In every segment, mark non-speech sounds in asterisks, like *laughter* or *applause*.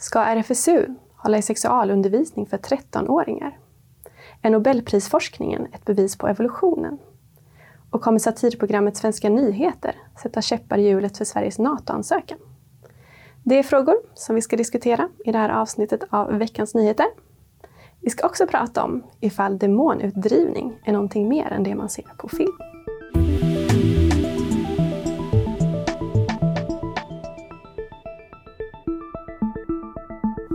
Ska RFSU hålla i sexualundervisning för 13-åringar? Är Nobelprisforskningen ett bevis på evolutionen? Och kommer satirprogrammet Svenska nyheter sätta käppar i hjulet för Sveriges NATO-ansökan? Det är frågor som vi ska diskutera i det här avsnittet av Veckans nyheter. Vi ska också prata om ifall demonutdrivning är någonting mer än det man ser på film.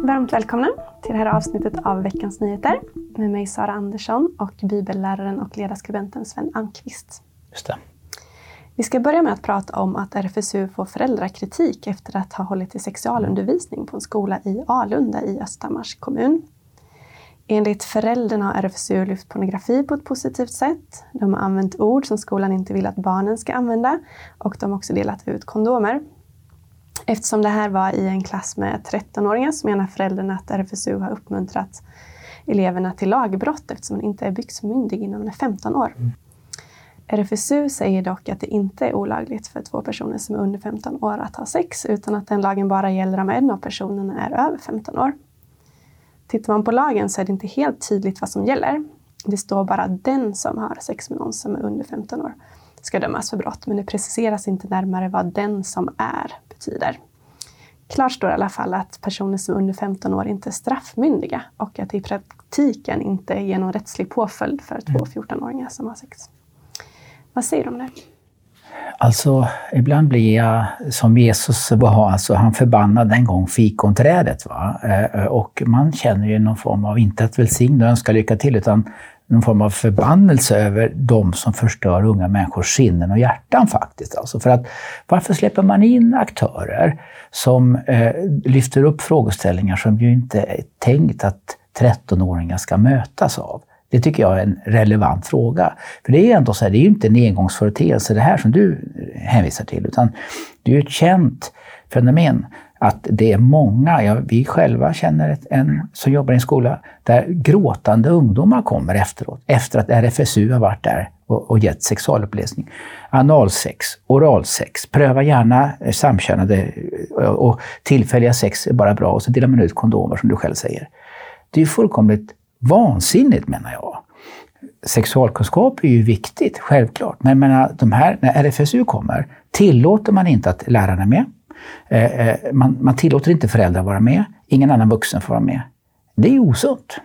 Varmt välkomna till det här avsnittet av Veckans nyheter med mig Sara Andersson och bibelläraren och ledarskribenten Sven Ankvist. Just det. Vi ska börja med att prata om att RFSU får föräldrakritik efter att ha hållit i sexualundervisning på en skola i Alunda i Östhammars kommun. Enligt föräldrarna har RFSU lyft pornografi på ett positivt sätt. De har använt ord som skolan inte vill att barnen ska använda och de har också delat ut kondomer. Eftersom det här var i en klass med 13-åringar så menar föräldrarna att RFSU har uppmuntrat eleverna till lagbrott eftersom man inte är byxmyndig innan man är 15 år. Mm. RFSU säger dock att det inte är olagligt för två personer som är under 15 år att ha sex utan att den lagen bara gäller om en av personerna är över 15 år. Tittar man på lagen så är det inte helt tydligt vad som gäller. Det står bara den som har sex med någon som är under 15 år ska dömas för brott, men det preciseras inte närmare vad den som är betyder. Klart står i alla fall att personer som är under 15 år inte är straffmyndiga och att det i praktiken inte ger någon rättslig påföljd för två 14-åringar mm. som har sex. Vad säger du om det? Alltså, ibland blir jag som Jesus var, alltså han förbannade en gång fikonträdet. Va? Eh, och man känner ju någon form av, inte att välsigna och önska lycka till, utan någon form av förbannelse över de som förstör unga människors sinnen och hjärtan faktiskt. Alltså för att, varför släpper man in aktörer som eh, lyfter upp frågeställningar som ju inte är tänkt att 13-åringar ska mötas av? Det tycker jag är en relevant fråga. För det är ändå så här, det är ju inte en engångsföreteelse det här som du hänvisar till, utan det är ju ett känt fenomen att det är många, ja, vi själva känner en som jobbar i en skola, där gråtande ungdomar kommer efteråt, efter att RFSU har varit där och, och gett sexualupplysning. Analsex, oralsex, pröva gärna eh, samkönade eh, och tillfälliga sex är bara bra och så delar man ut kondomer som du själv säger. Det är fullkomligt vansinnigt menar jag. Sexualkunskap är ju viktigt, självklart. Men menar, de här, när RFSU kommer tillåter man inte att lärarna är med. Eh, eh, man, man tillåter inte föräldrar vara med. Ingen annan vuxen får vara med. Det är osunt.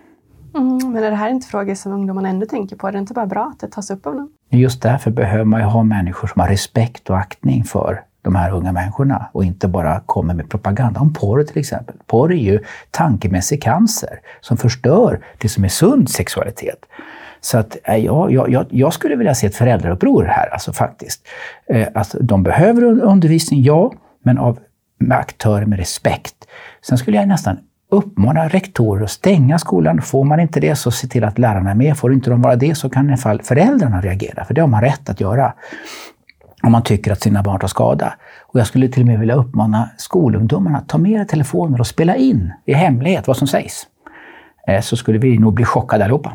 Mm, men är det här inte frågor som ungdomarna ändå tänker på? Är det inte bara bra att det tas upp av dem? Just därför behöver man ju ha människor som har respekt och aktning för de här unga människorna och inte bara kommer med propaganda om porr till exempel. Porr är ju tankemässig cancer som förstör det som är sund sexualitet. Så att, äh, ja, jag, jag, skulle vilja se ett föräldrauppror här, alltså faktiskt. Eh, alltså, de behöver undervisning, ja, men av med aktörer med respekt. Sen skulle jag nästan uppmana rektorer att stänga skolan. Får man inte det, så se till att lärarna är med. Får inte de vara det, så kan i alla fall föräldrarna reagera, för det har man rätt att göra om man tycker att sina barn tar skada. Och jag skulle till och med vilja uppmana skolungdomarna att ta med era telefoner och spela in i hemlighet vad som sägs. Eh, så skulle vi nog bli chockade allihopa.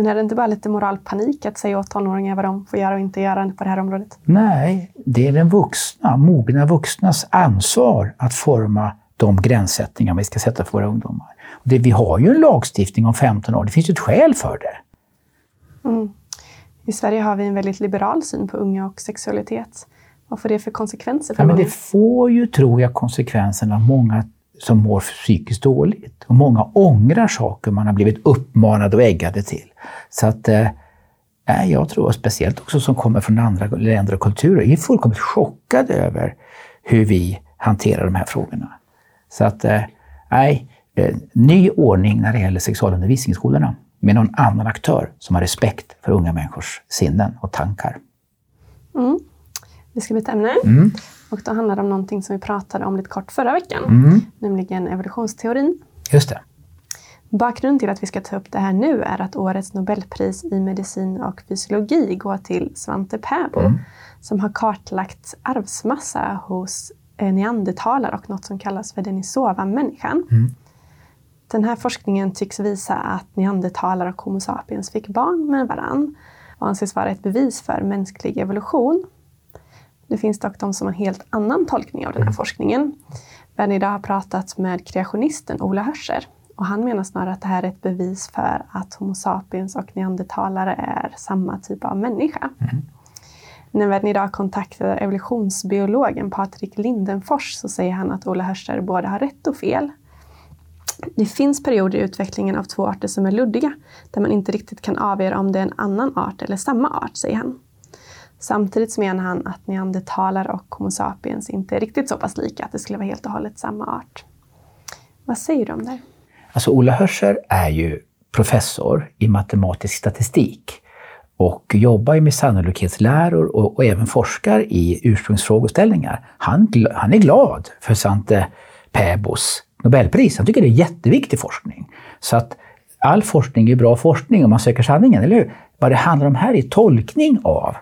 Men är det inte bara lite moralpanik att säga åt tonåringar vad de får göra och inte göra på det här området? Nej, det är den vuxna, mogna vuxnas ansvar att forma de gränssättningar vi ska sätta för våra ungdomar. Det, vi har ju en lagstiftning om 15 år, det finns ju ett skäl för det. Mm. I Sverige har vi en väldigt liberal syn på unga och sexualitet. Vad får det för konsekvenser för ja, men Det får ju, tror jag, konsekvenserna av många som mår psykiskt dåligt. Och många ångrar saker man har blivit uppmanade och äggade till. Så att eh, jag tror, speciellt också som kommer från andra länder och kulturer, är fullkomligt chockade över hur vi hanterar de här frågorna. Så att, eh, nej, eh, ny ordning när det gäller sexualundervisning i skolorna med någon annan aktör som har respekt för unga människors sinnen och tankar. Mm. Vi ska byta ämne. Mm. Och då handlar det om någonting som vi pratade om lite kort förra veckan, mm. nämligen evolutionsteorin. Just det. Bakgrunden till att vi ska ta upp det här nu är att årets Nobelpris i medicin och fysiologi går till Svante Pääbo mm. som har kartlagt arvsmassa hos eh, neandertalare och något som kallas för Denisova-människan. Mm. Den här forskningen tycks visa att neandertalare och Homo sapiens fick barn med varann och anses vara ett bevis för mänsklig evolution. Det finns dock de som har en helt annan tolkning av den här forskningen. Världen idag har pratat med kreationisten Ola Hörscher och han menar snarare att det här är ett bevis för att Homo sapiens och neandertalare är samma typ av människa. Mm. När Världen idag kontaktar evolutionsbiologen Patrik Lindenfors så säger han att Ola Hörscher både har rätt och fel. Det finns perioder i utvecklingen av två arter som är luddiga, där man inte riktigt kan avgöra om det är en annan art eller samma art, säger han. Samtidigt menar han att neandertalare och Homo sapiens inte är riktigt så pass lika att det skulle vara helt och hållet samma art. Vad säger du om det? Alltså Ola Hörscher är ju professor i matematisk statistik och jobbar med sannolikhetsläror och, och även forskar i ursprungsfrågeställningar. Han, han är glad för Svante Pääbos Nobelpris. Han tycker det är jätteviktig forskning. Så att all forskning är bra forskning om man söker sanningen, eller hur? Vad det handlar om här är tolkning av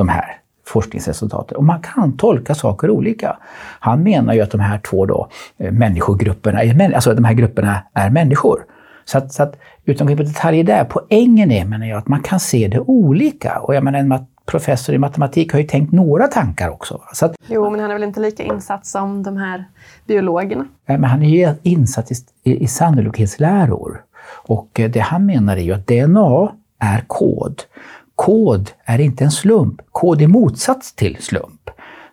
de här forskningsresultaten. Och man kan tolka saker olika. Han menar ju att de här två då, eh, människogrupperna, alltså de här grupperna är människor. Så att, så att utan att gå på detaljer där, poängen är menar jag att man kan se det olika. Och jag menar en professor i matematik har ju tänkt några tankar också. Så att, jo, men han är väl inte lika insatt som de här biologerna? Nej, men han är ju insatt i, i, i sannolikhetsläror. Och eh, det han menar är ju att DNA är kod. Kod är inte en slump. Kod är motsats till slump.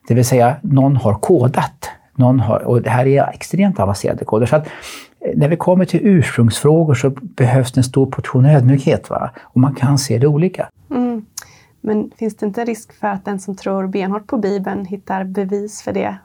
Det vill säga, någon har kodat. Någon har, och det här är extremt avancerade koder. Så att eh, när vi kommer till ursprungsfrågor så behövs det en stor portion ödmjukhet. Va? Och man kan se det olika. Mm. Men finns det inte risk för att den som tror benhårt på Bibeln hittar bevis för det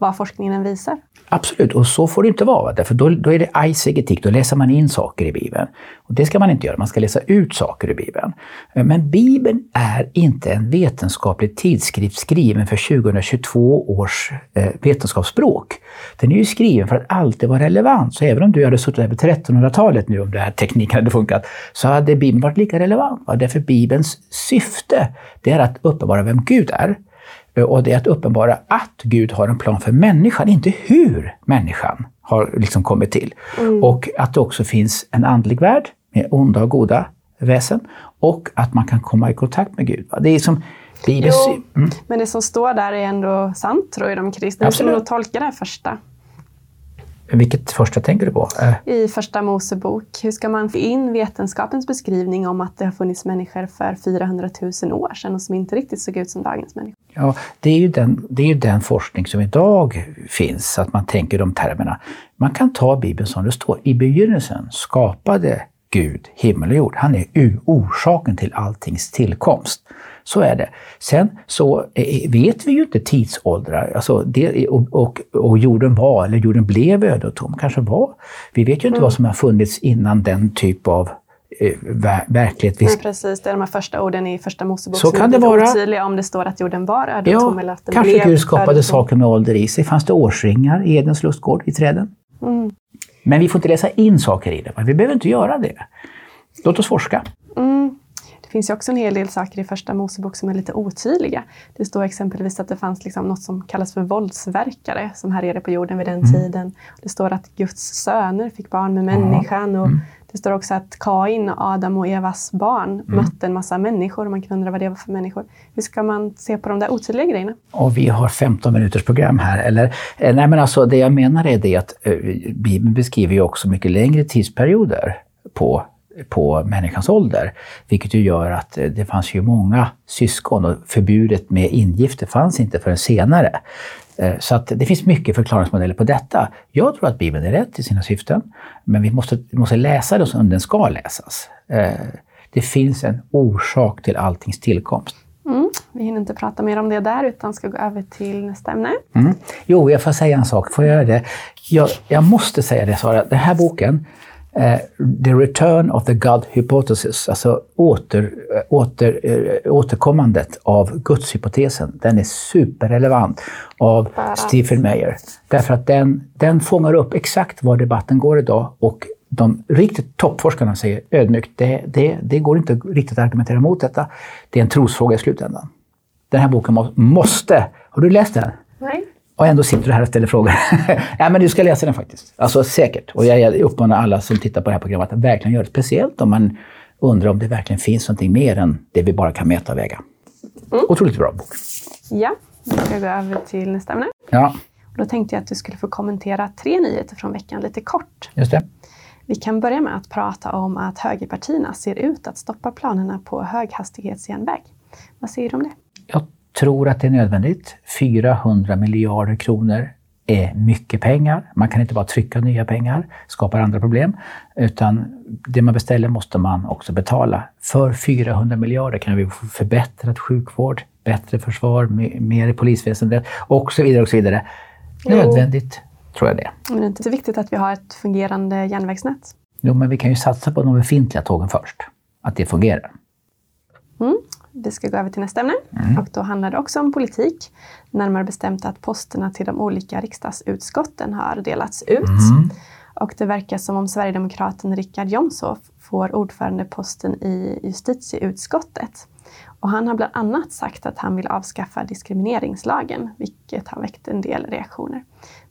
vad forskningen visar? Absolut, och så får det inte vara. Därför då, då är det eisegetik, då läser man in saker i Bibeln. Och det ska man inte göra, man ska läsa ut saker i Bibeln. Men Bibeln är inte en vetenskaplig tidskrift skriven för 2022 års eh, vetenskapsspråk. Den är ju skriven för att alltid vara relevant. Så även om du hade suttit här på 1300-talet nu, om den här tekniken hade funkat, så hade Bibeln varit lika relevant. Därför Bibelns syfte, det är att uppenbara vem Gud är. Och det är att uppenbara att Gud har en plan för människan, inte hur människan har liksom kommit till. Mm. Och att det också finns en andlig värld med onda och goda väsen och att man kan komma i kontakt med Gud. Det är som Bibeln... Mm. men det som står där är ändå sant tror jag de kristna. Hur ska man tolka det här första? Vilket första tänker du på? Äh. I Första Mosebok. Hur ska man få in vetenskapens beskrivning om att det har funnits människor för 400 000 år sedan och som inte riktigt såg ut som dagens människor? Ja, det är ju den, det är ju den forskning som idag finns, att man tänker de termerna. Man kan ta Bibeln som det står. I begynnelsen skapade Gud himmel och jord. Han är orsaken till alltings tillkomst. Så är det. Sen så eh, vet vi ju inte tidsåldrar. Alltså det, och, och, och, jorden var, eller jorden blev öde och tom, kanske var. Vi vet ju inte mm. vad som har funnits innan den typ av eh, ver verklighet. Nej, precis, det är de här första orden i Första Mosebok så som kan det vara. otydliga om det står att jorden var öde och tom eller att den kanske blev Gud skapade saker med ålder i sig. Fanns det årsringar i Edens lustgård, i träden? Mm. Men vi får inte läsa in saker i det. Vi behöver inte göra det. Låt oss forska. Mm. Det finns ju också en hel del saker i Första Mosebok som är lite otydliga. Det står exempelvis att det fanns liksom något som kallas för våldsverkare som härjade på jorden vid den mm. tiden. Det står att Guds söner fick barn med människan. Och mm. Det står också att Kain, Adam och Evas barn mm. mötte en massa människor man kan undra vad det var för människor. Hur ska man se på de där otydliga grejerna? Och vi har 15 minuters program här. Eller, eh, nej men alltså, det jag menar är det att eh, Bibeln beskriver ju också mycket längre tidsperioder på på människans ålder. Vilket ju gör att eh, det fanns ju många syskon och förbudet med ingifte fanns inte förrän senare. Eh, så att det finns mycket förklaringsmodeller på detta. Jag tror att Bibeln är rätt i sina syften, men vi måste, vi måste läsa det som den ska läsas. Eh, det finns en orsak till alltings tillkomst. Mm, vi hinner inte prata mer om det där utan ska gå över till nästa ämne. Mm. Jo, jag får säga en sak. Får jag göra det? Jag, jag måste säga det Sara, den här boken the return of the God hypothesis, alltså åter, uh, åter, uh, återkommandet av gudshypotesen, den är superrelevant av Stephen Meyer. Därför att den, den fångar upp exakt var debatten går idag och de riktigt toppforskarna säger ödmjukt, det, det, det går inte riktigt att argumentera mot detta. Det är en trosfråga i slutändan. Den här boken må, måste, har du läst den? Nej. Och ändå sitter du här och ställer frågor. *laughs* ja, men du ska läsa den faktiskt. Alltså säkert. Och jag uppmanar alla som tittar på det här programmet att verkligen göra det. Speciellt om man undrar om det verkligen finns någonting mer än det vi bara kan mäta och väga. Mm. Otroligt bra bok. Ja, nu ska jag gå över till nästa ämne. Ja. Då tänkte jag att du skulle få kommentera tre nyheter från veckan lite kort. Just det. Vi kan börja med att prata om att högerpartierna ser ut att stoppa planerna på höghastighetsjärnväg. Vad säger du om det? Jag tror att det är nödvändigt. 400 miljarder kronor är mycket pengar. Man kan inte bara trycka nya pengar, skapar andra problem. Utan det man beställer måste man också betala. För 400 miljarder kan vi få förbättrad sjukvård, bättre försvar, mer i polisväsendet och så vidare. och så vidare. Nödvändigt, jo. tror jag det. Men det är inte så viktigt att vi har ett fungerande järnvägsnät? Jo, men vi kan ju satsa på de befintliga tågen först. Att det fungerar. Mm. Vi ska gå över till nästa ämne mm. och då handlar det också om politik. Närmare bestämt att posterna till de olika riksdagsutskotten har delats ut. Mm. Och det verkar som om Sverigedemokraten Richard Jomshof får ordförandeposten i justitieutskottet. Och han har bland annat sagt att han vill avskaffa diskrimineringslagen, vilket har väckt en del reaktioner.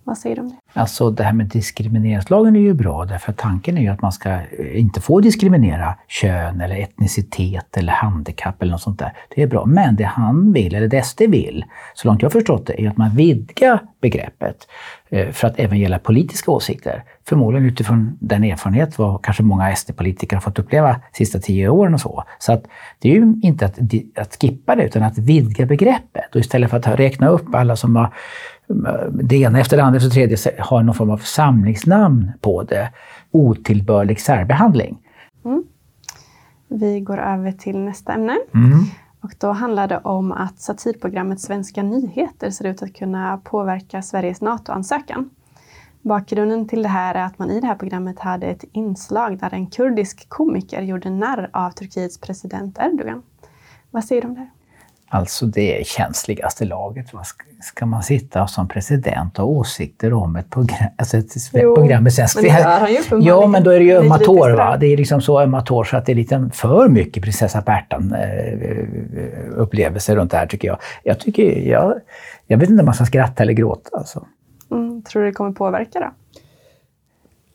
Vad säger du om det? Alltså det här med diskrimineringslagen är ju bra därför tanken är ju att man ska eh, inte få diskriminera kön eller etnicitet eller handikapp eller något sånt där. Det är bra. Men det han vill, eller det SD vill, så långt jag förstått det, är att man vidgar begreppet eh, för att även gälla politiska åsikter. Förmodligen utifrån den erfarenhet vad kanske många SD-politiker har fått uppleva de sista tio åren och så. Så att det är ju inte att, att skippa det utan att vidga begreppet. Och istället för att räkna upp alla som har det ena efter det andra efter det tredje har någon form av samlingsnamn på det. Otillbörlig särbehandling. Mm. Vi går över till nästa ämne. Mm. Och då handlar det om att satirprogrammet Svenska nyheter ser ut att kunna påverka Sveriges NATO-ansökan. Bakgrunden till det här är att man i det här programmet hade ett inslag där en kurdisk komiker gjorde narr av Turkiets president Erdogan. Vad säger du om det? Alltså det känsligaste laget. Vad ska man sitta som president och ha åsikter om ett program, alltså ett jo, program. Men det han ju ja, men då är det ju ömmatår. Va? Det är liksom så ömmatår så att det är lite för mycket prinsessa Bertan-upplevelser runt det här tycker jag. Jag, tycker, jag, jag vet inte om man ska skratta eller gråta. Alltså. Mm, tror du det kommer påverka då?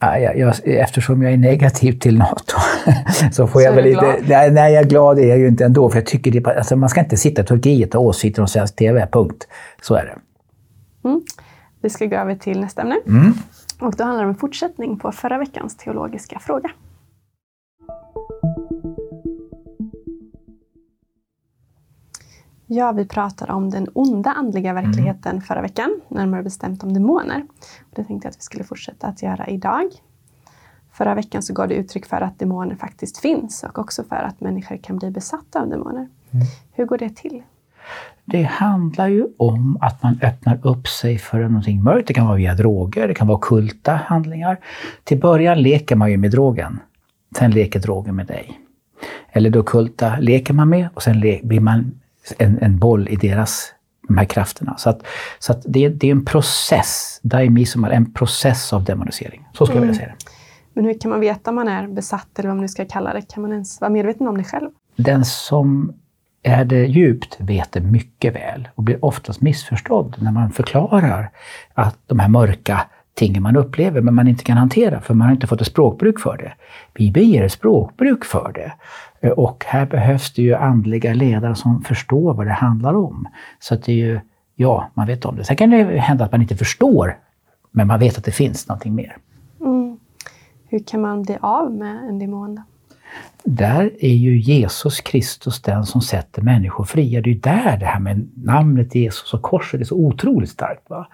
jag, jag, eftersom jag är negativ till NATO *laughs* så får så jag väl lite... Nej, nej, jag är glad är jag ju inte ändå. För jag tycker det, alltså, man ska inte sitta i Turkiet och ha åsikter om svensk TV. Punkt. Så är det. Mm. Vi ska gå över till nästa ämne. Mm. Och då handlar det om en fortsättning på förra veckans teologiska fråga. Ja, vi pratade om den onda andliga mm. verkligheten mm. förra veckan, närmare bestämt om demoner. Och det tänkte jag att vi skulle fortsätta att göra idag. Förra veckan så gav det uttryck för att demoner faktiskt finns och också för att människor kan bli besatta av demoner. Mm. Hur går det till? Det handlar ju om att man öppnar upp sig för någonting mörkt. Det kan vara via droger, det kan vara kulta handlingar. Till början leker man ju med drogen. Sen leker drogen med dig. Eller då kulta leker man med och sen blir man en, en boll i deras de här krafterna. Så, att, så att det, det är en process, daimi som är en process av demonisering. Så skulle mm. jag vilja säga det. Men hur kan man veta om man är besatt, eller vad man nu ska kalla det? Kan man ens vara medveten om det själv? Den som är det djupt vet det mycket väl och blir oftast missförstådd när man förklarar att de här mörka tingen man upplever men man inte kan hantera för man har inte fått ett språkbruk för det. Bibeln ger ett språkbruk för det. Och här behövs det ju andliga ledare som förstår vad det handlar om. Så att det är ju, ja, man vet om det. Sen kan det hända att man inte förstår, men man vet att det finns någonting mer. Hur kan man bli av med en demon? Där är ju Jesus Kristus den som sätter människor fria. Det är ju där det här med namnet Jesus och korset är så otroligt starkt. Va?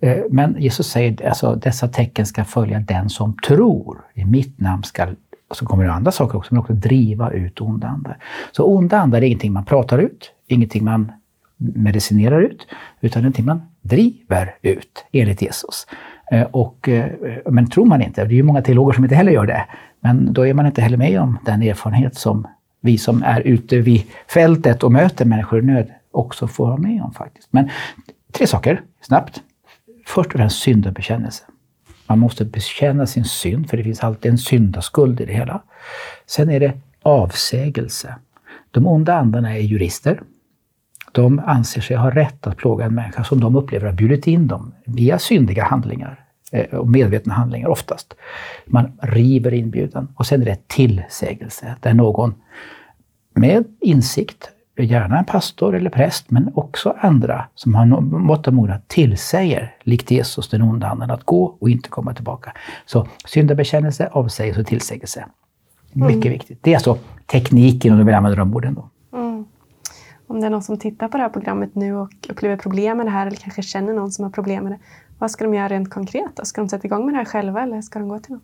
Eh, men Jesus säger att alltså, dessa tecken ska följa den som tror. I mitt namn ska och så kommer det andra saker också, men också driva ut onda andar. Så onda andar är ingenting man pratar ut, ingenting man medicinerar ut, utan någonting man driver ut, enligt Jesus. Eh, och, eh, men tror man inte, det är ju många teologer som inte heller gör det, men då är man inte heller med om den erfarenhet som vi som är ute vid fältet och möter människor i nöd också får vara med om faktiskt. Men tre saker, snabbt. Först och främst syndabekännelse. Man måste bekänna sin synd, för det finns alltid en syndaskuld i det hela. Sen är det avsägelse. De onda andarna är jurister. De anser sig ha rätt att plåga en människa som de upplever har bjudit in dem via syndiga handlingar eh, och medvetna handlingar oftast. Man river inbjudan och sen är det tillsägelse där någon med insikt gärna en pastor eller präst, men också andra som har mått av mod tillsäger, likt Jesus, den onda anden att gå och inte komma tillbaka. Så syndabekännelse, avsägelse och tillsägelse. Mycket mm. viktigt. Det är alltså tekniken, om du vill använda de orden. Då. Om det är någon som tittar på det här programmet nu och upplever problem med det här eller kanske känner någon som har problem med det. Vad ska de göra rent konkret? Då? Ska de sätta igång med det här själva eller ska de gå till någon?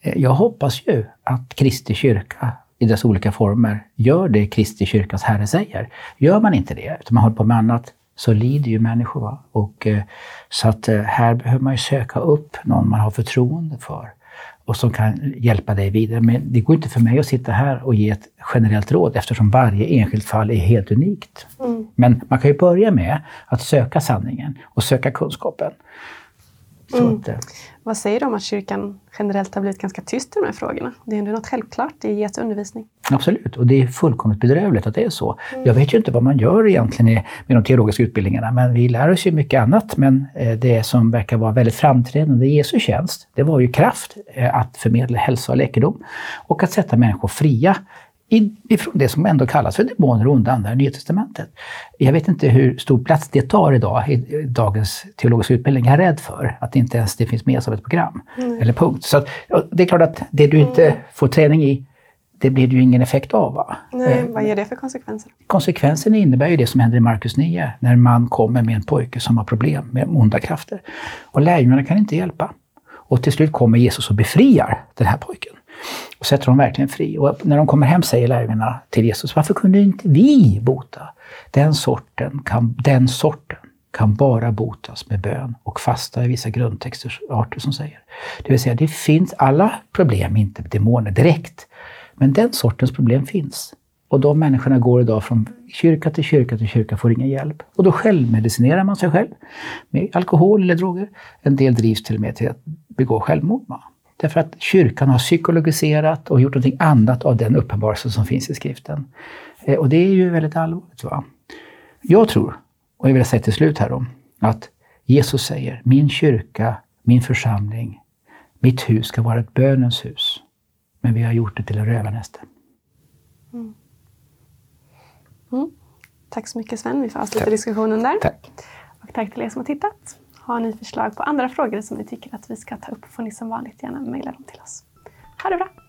Eh, jag hoppas ju att Kristi kyrka i dess olika former gör det Kristi kyrkas Herre säger. Gör man inte det, utan man håller på med annat, så lider ju människor. Va? Och, eh, så att eh, här behöver man ju söka upp någon man har förtroende för och som kan hjälpa dig vidare. Men det går inte för mig att sitta här och ge ett generellt råd eftersom varje enskilt fall är helt unikt. Mm. Men man kan ju börja med att söka sanningen och söka kunskapen. Mm. Att, eh, Vad säger du om att kyrkan generellt har blivit ganska tyst i de här frågorna? Det är ändå något självklart i Jesu undervisning. Absolut, och det är fullkomligt bedrövligt att det är så. Mm. Jag vet ju inte vad man gör egentligen med de teologiska utbildningarna, men vi lär oss ju mycket annat. Men eh, det som verkar vara väldigt framträdande i Jesu tjänst, det var ju kraft eh, att förmedla hälsa och läkedom och att sätta människor fria ifrån det som ändå kallas för demoner och onda andar i Nya Testamentet. Jag vet inte hur stor plats det tar idag i dagens teologiska utbildning. Jag är rädd för att inte ens det finns med som ett program mm. eller punkt. Så det är klart att det du inte mm. får träning i, det blir det ju ingen effekt av. Va? Nej, eh, vad ger det för konsekvenser? Konsekvensen innebär ju det som händer i Markus 9, när man kommer med en pojke som har problem med onda krafter. Och lärjungarna kan inte hjälpa. Och till slut kommer Jesus och befriar den här pojken och sätter dem verkligen fri. Och när de kommer hem säger lärjungarna till Jesus, varför kunde inte vi bota? Den sorten kan, den sorten kan bara botas med bön och fasta i vissa grundtexter, arter som säger. Det vill säga, det finns alla problem, inte demoner direkt, men den sortens problem finns. Och de människorna går idag från kyrka till kyrka till kyrka, får ingen hjälp. Och då självmedicinerar man sig själv med alkohol eller droger. En del drivs till och med till att begå självmord. Därför att kyrkan har psykologiserat och gjort något annat av den uppenbarelse som finns i skriften. Eh, och det är ju väldigt allvarligt. Va? Jag tror, och jag vill säga till slut här då, att Jesus säger min kyrka, min församling, mitt hus ska vara ett bönens hus. Men vi har gjort det till en rövarnäste. Mm. Mm. Tack så mycket Sven. Vi får avsluta diskussionen där. Tack. Och tack till er som har tittat. Har ni förslag på andra frågor som ni tycker att vi ska ta upp får ni som vanligt gärna mejla dem till oss. Ha det bra!